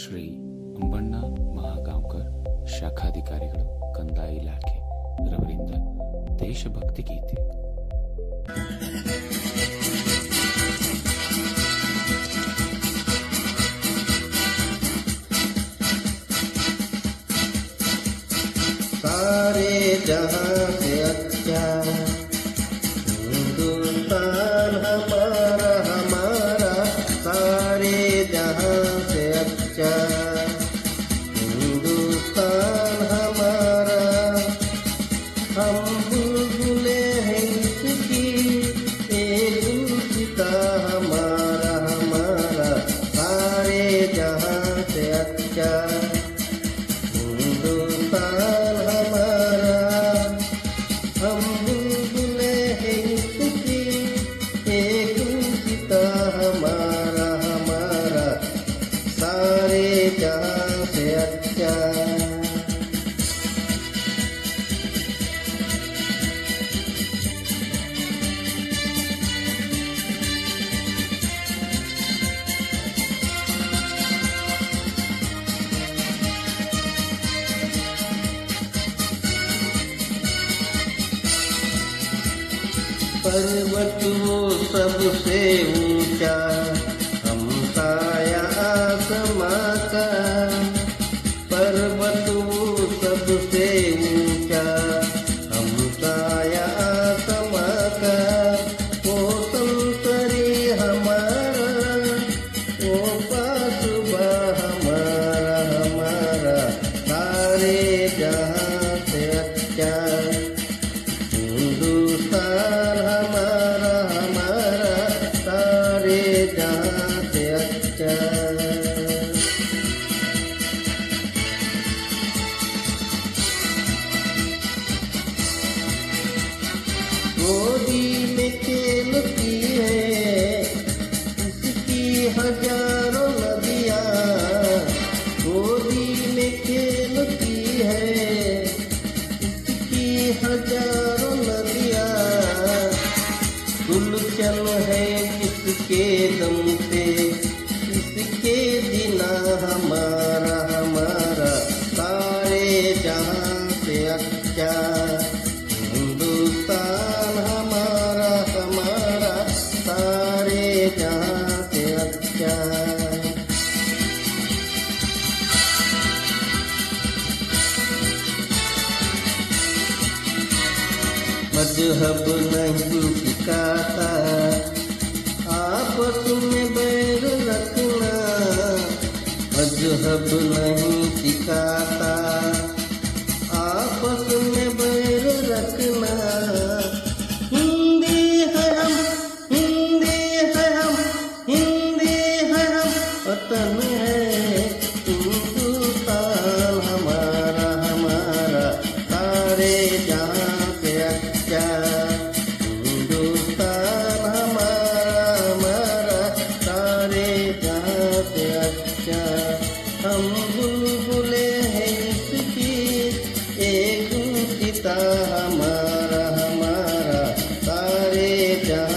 ಶ್ರೀ ಅಂಬಣ್ಣ ಮಹಾಗಾಂವ್ಕರ್ ಶಾಖಾಧಿಕಾರಿಗಳು ಕಂದಾಯ ಇಲಾಖೆ ರವರಿಂದ ದೇಶಭಕ್ತಿ ಗೀತೆ. सारे जहां से अच्छा पर्वत वो सबसे गोदी में खेलती है हज़ारों नदियाँ। गोदी में खेलती है की हज़ारों किसके दम पे किसके बिना हमारा हमारा सारे जहाँ से अच्छा हिंदुस्तान हमारा हमारा सारे जहाँ से अच्छा मज़हब नहीं सिखाता आपस में बैर रखना मज़हब नहीं सिखाता बुलबुले हैं इसकी। एक पिता हमारा हमारा सारे जहाँ